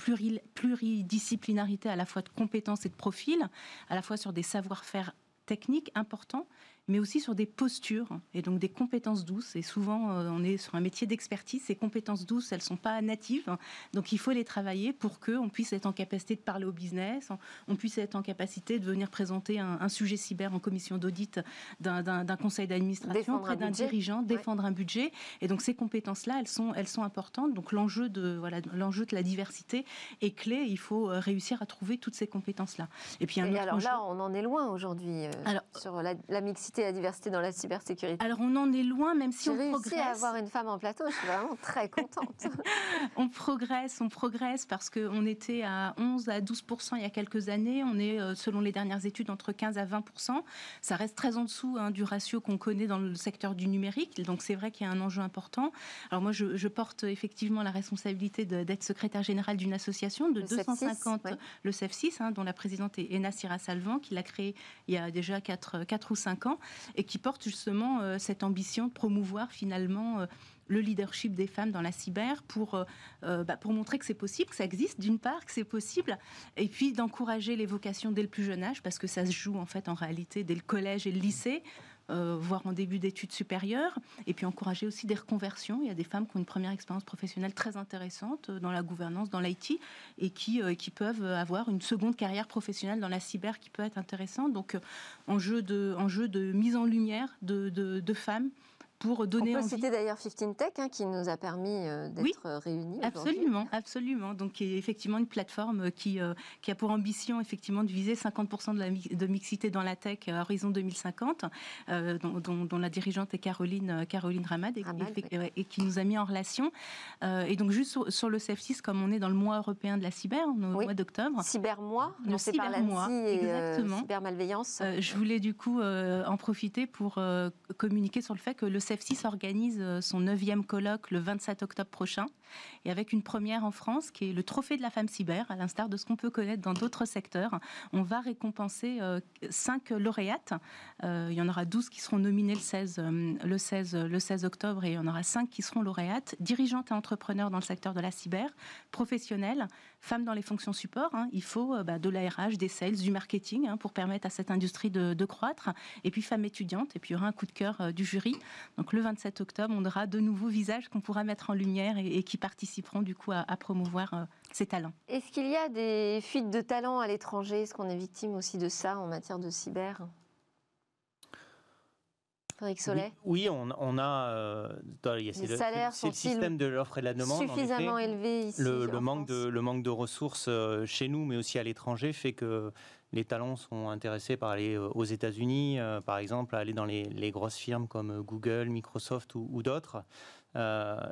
pluridisciplinarité à la fois de compétences et de profils, à la fois sur des savoir-faire techniques importants mais aussi sur des postures et donc des compétences douces. Et souvent, euh, on est sur un métier d'expertise. Ces compétences douces, elles ne sont pas natives. Donc, il faut les travailler pour qu'on puisse être en capacité de parler au business, on puisse être en capacité de venir présenter un, sujet cyber en commission d'audit d'un conseil d'administration auprès d'un dirigeant, défendre un budget. Et donc, ces compétences-là, elles sont, elles sont importantes. Donc, l'enjeu de, voilà, l'enjeu de la diversité est clé. Il faut euh, réussir à trouver toutes ces compétences-là. Et puis, un et alors là, on en est loin aujourd'hui euh, sur la, la mixité la diversité dans la cybersécurité Alors on en est loin, même si on progresse. J'ai réussi à avoir une femme en plateau, je suis vraiment très contente. on progresse, on progresse parce qu'on était à 11 à 12 il y a quelques années. On est, euh, selon les dernières études, entre 15 à 20 Ça reste très en dessous hein, du ratio qu'on connaît dans le secteur du numérique. Donc c'est vrai qu'il y a un enjeu important. Alors moi, je, porte effectivement la responsabilité d'être secrétaire général d'une association de 250, le CEF6, hein, dont la présidente est Ena Sira Salvan, qui l'a créé il y a déjà 4, 4 ou 5 ans et qui porte justement euh, cette ambition de promouvoir finalement euh, le leadership des femmes dans la cyber pour, euh, bah, pour montrer que c'est possible, que ça existe d'une part, que c'est possible, et puis d'encourager les vocations dès le plus jeune âge, parce que ça se joue en fait en réalité dès le collège et le lycée. Euh, voire en début d'études supérieures, et puis encourager aussi des reconversions. Il y a des femmes qui ont une première expérience professionnelle très intéressante euh, dans la gouvernance, dans l'IT, et qui, euh, qui peuvent avoir une seconde carrière professionnelle dans la cyber qui peut être intéressante. Donc, enjeu de, enjeu de mise en lumière de, de, de femmes pour donner On peut citer d'ailleurs 15 Tech hein, qui nous a permis euh, d'être oui, réunis. Absolument, absolument. Donc, qui est effectivement une plateforme qui, euh, qui a pour ambition effectivement de viser 50% de, la, de mixité dans la tech à horizon 2050, euh, dont, la dirigeante est Caroline, Caroline Ramad, et, qui nous a mis en relation. et donc, juste sur, le CF6, comme on est dans le mois européen de la cyber, au mois d'octobre. Cybermois, le cybermois, exactement. cybermalveillance. je voulais du coup en profiter pour communiquer sur le fait que le CEF6 organise euh, son neuvième colloque le 27 octobre prochain. Et avec une première en France qui est le trophée de la femme cyber, à l'instar de ce qu'on peut connaître dans d'autres secteurs. On va récompenser euh, cinq lauréates. Euh, il y en aura 12 qui seront nominées le 16, le 16, le 16 octobre et il y en aura cinq qui seront lauréates. Dirigeantes et entrepreneurs dans le secteur de la cyber, professionnelles, femmes dans les fonctions support. Hein. Il faut bah, de l'ARH, des sales, du marketing hein, pour permettre à cette industrie de, croître. Et puis femmes étudiantes. Et puis il y aura un coup de cœur du jury. Donc le 27 octobre, on aura de nouveaux visages qu'on pourra mettre en lumière et, qui participeront du coup à, promouvoir euh, ces talents. Est-ce qu'il y a des fuites de talents à l'étranger? Est-ce qu'on est victime aussi de ça en matière de cyber? Frédéric Solet Oui, on, a. Euh, Les salaires sont le système de l'offre et de la demande. Suffisamment élevé ici. Le, manque de, le manque de ressources euh, chez nous, mais aussi à l'étranger, fait que les talents sont intéressés par aller euh, aux États-Unis, euh, par exemple, à aller dans les, grosses firmes comme Google, Microsoft ou, d'autres.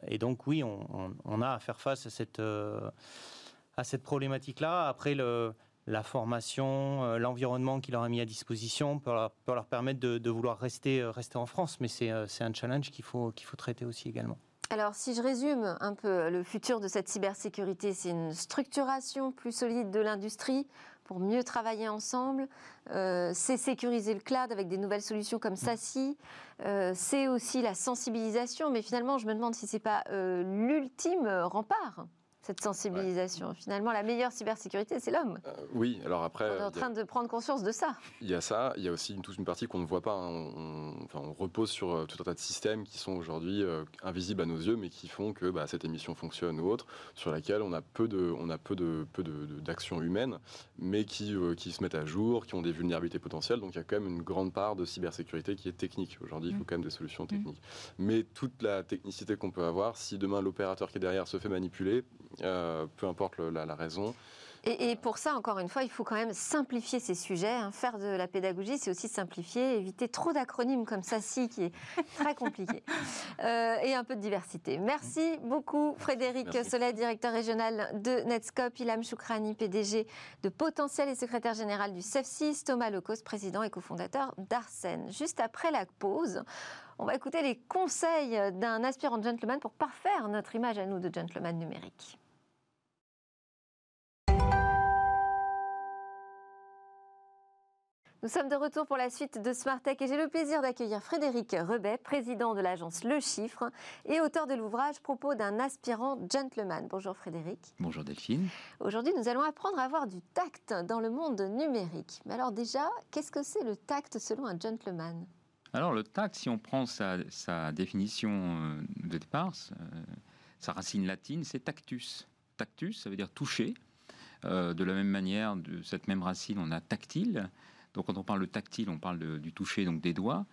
Et donc, oui, on, a à faire face à cette, à cette problématique-là. Après, la formation, l'environnement qui leur a mis à disposition peut leur, leur permettre de, vouloir rester, rester en France. Mais c'est un challenge qu'il faut, qu'il faut traiter aussi également. Alors, si je résume un peu le futur de cette cybersécurité, c'est une structuration plus solide de l'industrie, pour mieux travailler ensemble. Euh, c'est sécuriser le cloud avec des nouvelles solutions comme SASI. Euh, c'est aussi la sensibilisation. Mais finalement, je me demande si ce n'est pas euh, l'ultime rempart cette sensibilisation. Finalement, la meilleure cybersécurité, c'est l'homme. Euh, oui, alors après. On est en train de prendre conscience de ça. Il y a ça, il y a aussi une, toute une partie qu'on ne voit pas. Hein. On, enfin, on, repose sur euh, tout un tas de systèmes qui sont aujourd'hui euh, invisibles à nos yeux, mais qui font que bah, cette émission fonctionne ou autre, sur laquelle on a peu de, on a peu de, peu d'actions humaines, mais qui, qui se mettent à jour, qui ont des vulnérabilités potentielles. Donc il y a quand même une grande part de cybersécurité qui est technique. Aujourd'hui, il faut mmh. quand même des solutions mmh. techniques. Mais toute la technicité qu'on peut avoir, si demain l'opérateur qui est derrière se fait manipuler, euh, peu importe la, raison. Et, pour ça, encore une fois, il faut quand même simplifier ces sujets. Hein. Faire de la pédagogie, c'est aussi simplifier, éviter trop d'acronymes comme ça, si, qui est très compliqué. Euh, et un peu de diversité. Merci beaucoup, Frédéric Solet, directeur régional de Netscope, Ilham Choukrani, PDG de Potentiel et secrétaire général du CEF6, Thomas Lecos, président et cofondateur d'Arsène. Juste après la pause, on va écouter les conseils d'un aspirant gentleman pour parfaire notre image à nous de gentleman numérique. Nous sommes de retour pour la suite de Smart Tech et j'ai le plaisir d'accueillir Frédéric Rebet, président de l'agence Le Chiffre et auteur de l'ouvrage Propos d'un aspirant gentleman. Bonjour Frédéric. Bonjour Delphine. Aujourd'hui, nous allons apprendre à avoir du tact dans le monde numérique. Mais alors déjà, qu'est-ce que c'est le tact selon un gentleman? Alors le tact, si on prend sa, définition euh, de départ, euh, sa racine latine, c'est tactus. Tactus, ça veut dire toucher. Euh, de la même manière, de cette même racine, on a tactile. Donc quand on parle de tactile, on parle du toucher, donc des doigts.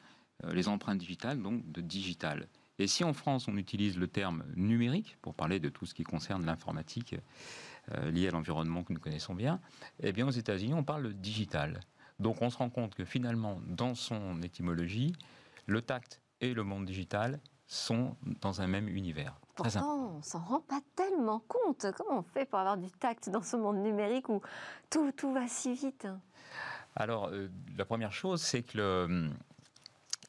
Euh, les empreintes digitales, donc de digital. Et si en France on utilise le terme numérique pour parler de tout ce qui concerne l'informatique euh, liée à l'environnement que nous connaissons bien, eh bien aux États-Unis on parle de digital. Donc on se rend compte que finalement dans son étymologie, le tact et le monde digital sont dans un même univers. Pourtant, on s'en rend pas tellement compte. Comment on fait pour avoir du tact dans ce monde numérique où tout, tout va si vite alors, euh, la première chose, c'est que hum,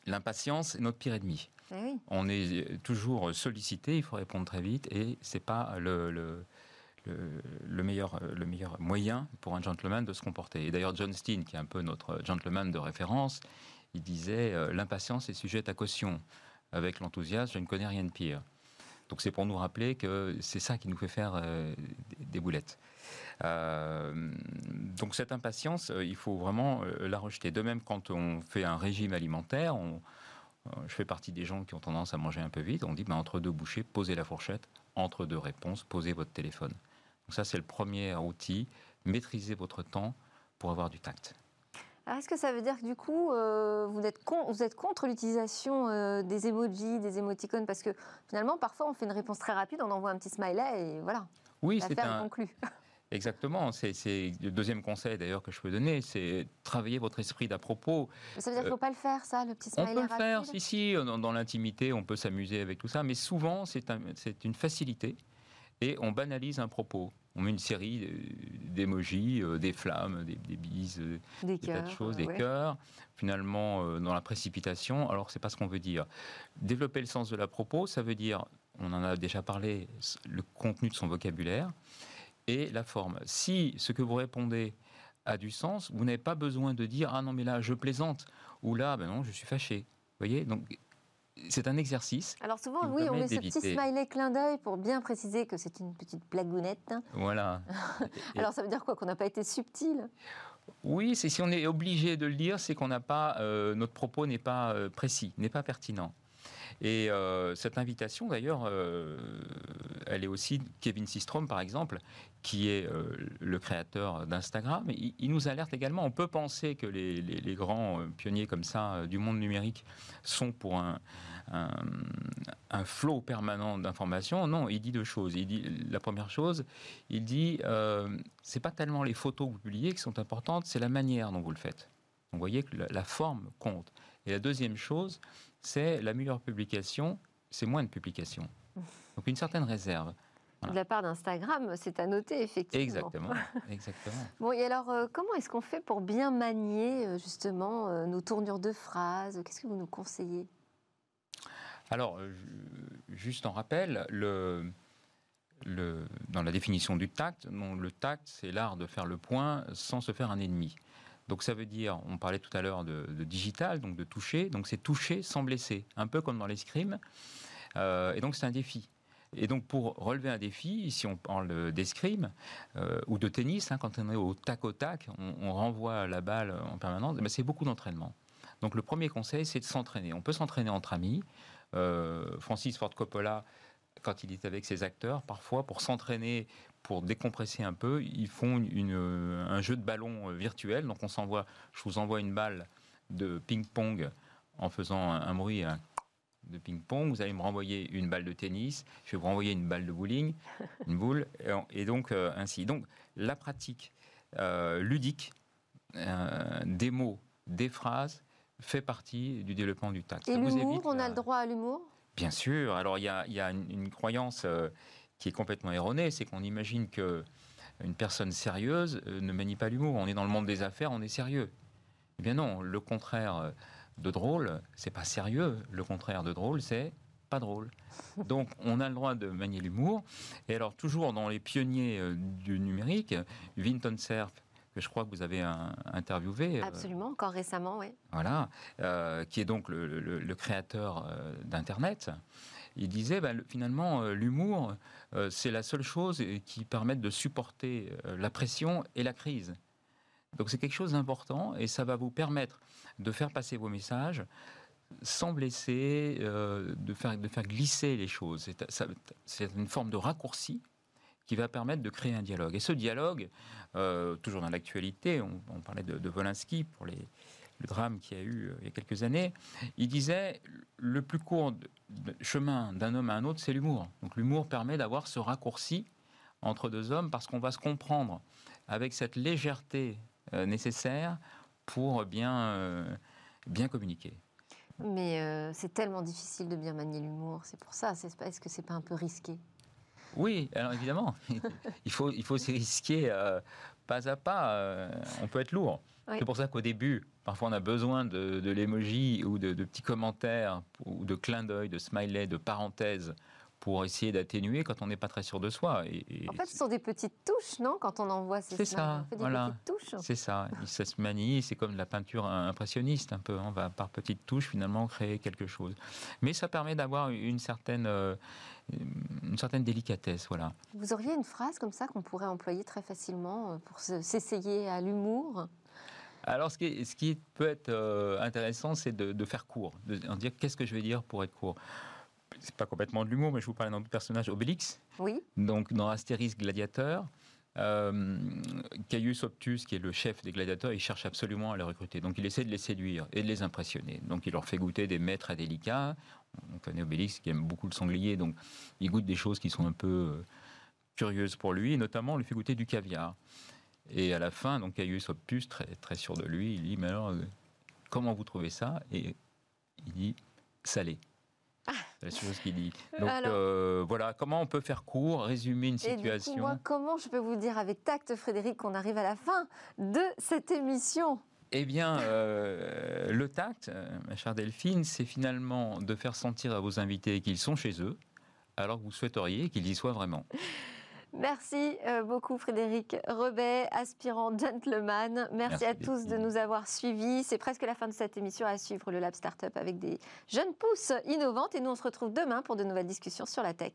l'impatience est notre pire ennemi. Eh On est toujours sollicité, il faut répondre très vite, et c'est pas le, le, meilleur, le meilleur moyen pour un gentleman de se comporter. Et d'ailleurs, John Steen, qui est un peu notre gentleman de référence, il disait euh, l'impatience est sujette à caution. Avec l'enthousiasme, je ne connais rien de pire. Donc c'est pour nous rappeler que c'est ça qui nous fait faire euh, des boulettes. Euh, donc cette impatience, euh, il faut vraiment euh, la rejeter. De même, quand on fait un régime alimentaire, je fais partie des gens qui ont tendance à manger un peu vite. On dit ben, entre deux bouchées, posez la fourchette. Entre deux réponses, posez votre téléphone. Donc ça, c'est le premier outil. Maîtrisez votre temps pour avoir du tact. est-ce que ça veut dire que du coup, vous, êtes vous, êtes contre l'utilisation des emojis, des émoticônes? Parce que finalement, parfois, on fait une réponse très rapide, on envoie un petit smiley et voilà. Oui, c'est un, Exactement. C'est le deuxième conseil d'ailleurs que je peux donner, c'est travailler votre esprit d'à propos. Ça veut dire qu'il ne faut pas le faire, ça, le petit smiley On peut le faire, si, si. Dans, l'intimité, on peut s'amuser avec tout ça, mais souvent, c'est une facilité et on banalise un propos. On met une série d'émojis, euh, des flammes, des, bises, euh, des, tas de choses, des cœurs. Finalement, euh, dans la précipitation, alors c'est pas ce qu'on veut dire. Développer le sens de la propos, ça veut dire on en a déjà parlé, le contenu de son vocabulaire, et la forme. Si ce que vous répondez a du sens, vous n'avez pas besoin de dire ah non mais là je plaisante ou là ben non je suis fâché. Vous voyez donc c'est un exercice. Alors souvent, oui, on met ce petit smiley clin d'œil pour bien préciser que c'est une petite blagounette. Voilà. Alors ça veut dire quoi Qu'on n'a pas été subtil? Oui, c'est si on est obligé de le dire, c'est qu'on n'a pas, euh, notre propos n'est pas euh, précis, n'est pas pertinent. Et euh, cette invitation, d'ailleurs, euh, elle est aussi Kevin Systrom, par exemple, qui est euh, le créateur d'Instagram. Il, nous alerte également. On peut penser que les, grands pionniers comme ça du monde numérique sont pour un, flot permanent d'informations. Non, il dit deux choses. Il dit la première chose, il dit c'est pas tellement les photos que vous publiez qui sont importantes, c'est la manière dont vous le faites. vous voyez que la forme compte. Et la deuxième chose, c'est la meilleure publication, c'est moins de publications. Donc une certaine réserve. De la part d'Instagram, c'est à noter, effectivement. Exactement. exactement. bon, et alors, euh, comment est-ce qu'on fait pour bien manier, euh, justement, euh, nos tournures de phrases? Qu'est-ce que vous nous conseillez? Alors, juste en rappel, le, le, dans la définition du tact, le tact, c'est l'art de faire le point sans se faire un ennemi. Donc ça veut dire, on parlait tout à l'heure de, digital, donc de toucher, donc c'est toucher sans blesser, un peu comme dans l'escrime. Euh, et donc c'est un défi. Et donc pour relever un défi, si on parle d'escrime euh, ou de tennis, hein, quand on est au tac au tac, on, renvoie la balle en permanence, ben, c'est beaucoup d'entraînement. Donc le premier conseil, c'est de s'entraîner. On peut s'entraîner entre amis. Euh, Francis Ford Coppola, quand il est avec ses acteurs, parfois pour s'entraîner pour décompresser un peu, ils font un jeu de ballon euh, virtuel. Donc on s'envoie, je vous envoie une balle de ping-pong en faisant un, bruit de ping-pong. Vous allez me renvoyer une balle de tennis. Je vais vous renvoyer une balle de bowling, une boule, et, donc euh, ainsi. Donc la pratique euh, ludique des mots, des phrases fait partie du développement du tact. Et l'humour, on a le droit à l'humour? Bien sûr. Alors il y a, une, croyance qui est complètement erroné, c'est qu'on imagine que une personne sérieuse euh, ne manie pas l'humour. On est dans le monde des affaires, on est sérieux. Eh bien non, le contraire euh, de drôle, c'est pas sérieux. Le contraire de drôle, c'est pas drôle. Donc on a le droit de manier l'humour. Et alors toujours dans les pionniers euh, du numérique, Vinton Cerf, que je crois que vous avez interviewé. Absolument, encore récemment, oui. Voilà, qui est donc le, créateur d'Internet il disait ben, finalement euh, l'humour, euh, c'est la seule chose qui permette de supporter euh, la pression et la crise. Donc c'est quelque chose d'important et ça va vous permettre de faire passer vos messages sans blesser, de, faire, de faire glisser les choses. C'est une forme de raccourci qui va permettre de créer un dialogue. Et ce dialogue, toujours dans l'actualité, on, parlait de Volinsky pour les, le drame qu'il y a eu euh, il y a quelques années, il disait le plus court chemin d'un homme à un autre, c'est l'humour. Donc l'humour permet d'avoir ce raccourci entre deux hommes parce qu'on va se comprendre avec cette légèreté euh, nécessaire pour bien, euh, bien communiquer. Mais c'est tellement difficile de bien manier l'humour, c'est pour ça. Est-ce que c'est pas un peu risqué? Oui, alors évidemment, il faut, il faut s'y risquer pas à pas. on peut être lourd. C'est pour ça qu'au début, parfois on a besoin de, de l'emoji ou de, petits commentaires ou de clins d'œil, de smiley, de parenthèses pour essayer d'atténuer quand on n'est pas très sûr de soi. Et, en fait, ce sont des petites touches, non Quand on envoie ces C'est ça, voilà. C'est ça. Ça se manie, c'est comme de la peinture impressionniste un peu. On va par petites touches finalement créer quelque chose. Mais ça permet d'avoir une certaine, euh, une certaine délicatesse, voilà. Vous auriez une phrase comme ça qu'on pourrait employer très facilement euh, pour s'essayer à l'humour? Alors, ce qui, peut être euh, intéressant, c'est de, faire court, de, dire qu'est-ce que je vais dire pour être court. C'est pas complètement de l'humour, mais je vous parle d'un personnage Obélix. Oui. Donc, dans Astérix Gladiateur, euh, Caius Optus, qui est le chef des gladiateurs, il cherche absolument à les recruter. Donc il essaie de les séduire et de les impressionner. Donc il leur fait goûter des maîtres très délicats. On connaît Obélix qui aime beaucoup le sanglier, donc il goûte des choses qui sont un peu euh, curieuses pour lui, et notamment on lui fait goûter du caviar. Et à la fin, donc Caius Optus, très, très sûr de lui, il dit Mais alors, euh, comment vous trouvez ça? Et il dit Salé. Ah. C'est la chose qu'il dit. Donc euh, voilà, comment on peut faire court, résumer une situation. Et moi, comment je peux vous dire avec tact, Frédéric, qu'on arrive à la fin de cette émission? Eh bien, euh, le tact, ma chère Delphine, c'est finalement de faire sentir à vos invités qu'ils sont chez eux, alors que vous souhaiteriez qu'il y soit vraiment. Merci euh, beaucoup Frédéric Rebet, aspirant gentleman. Merci, à tous de nous avoir suivis. C'est presque la fin de cette émission à suivre le Lab Startup avec des jeunes pousses innovantes. Et nous, on se retrouve demain pour de nouvelles discussions sur la tech.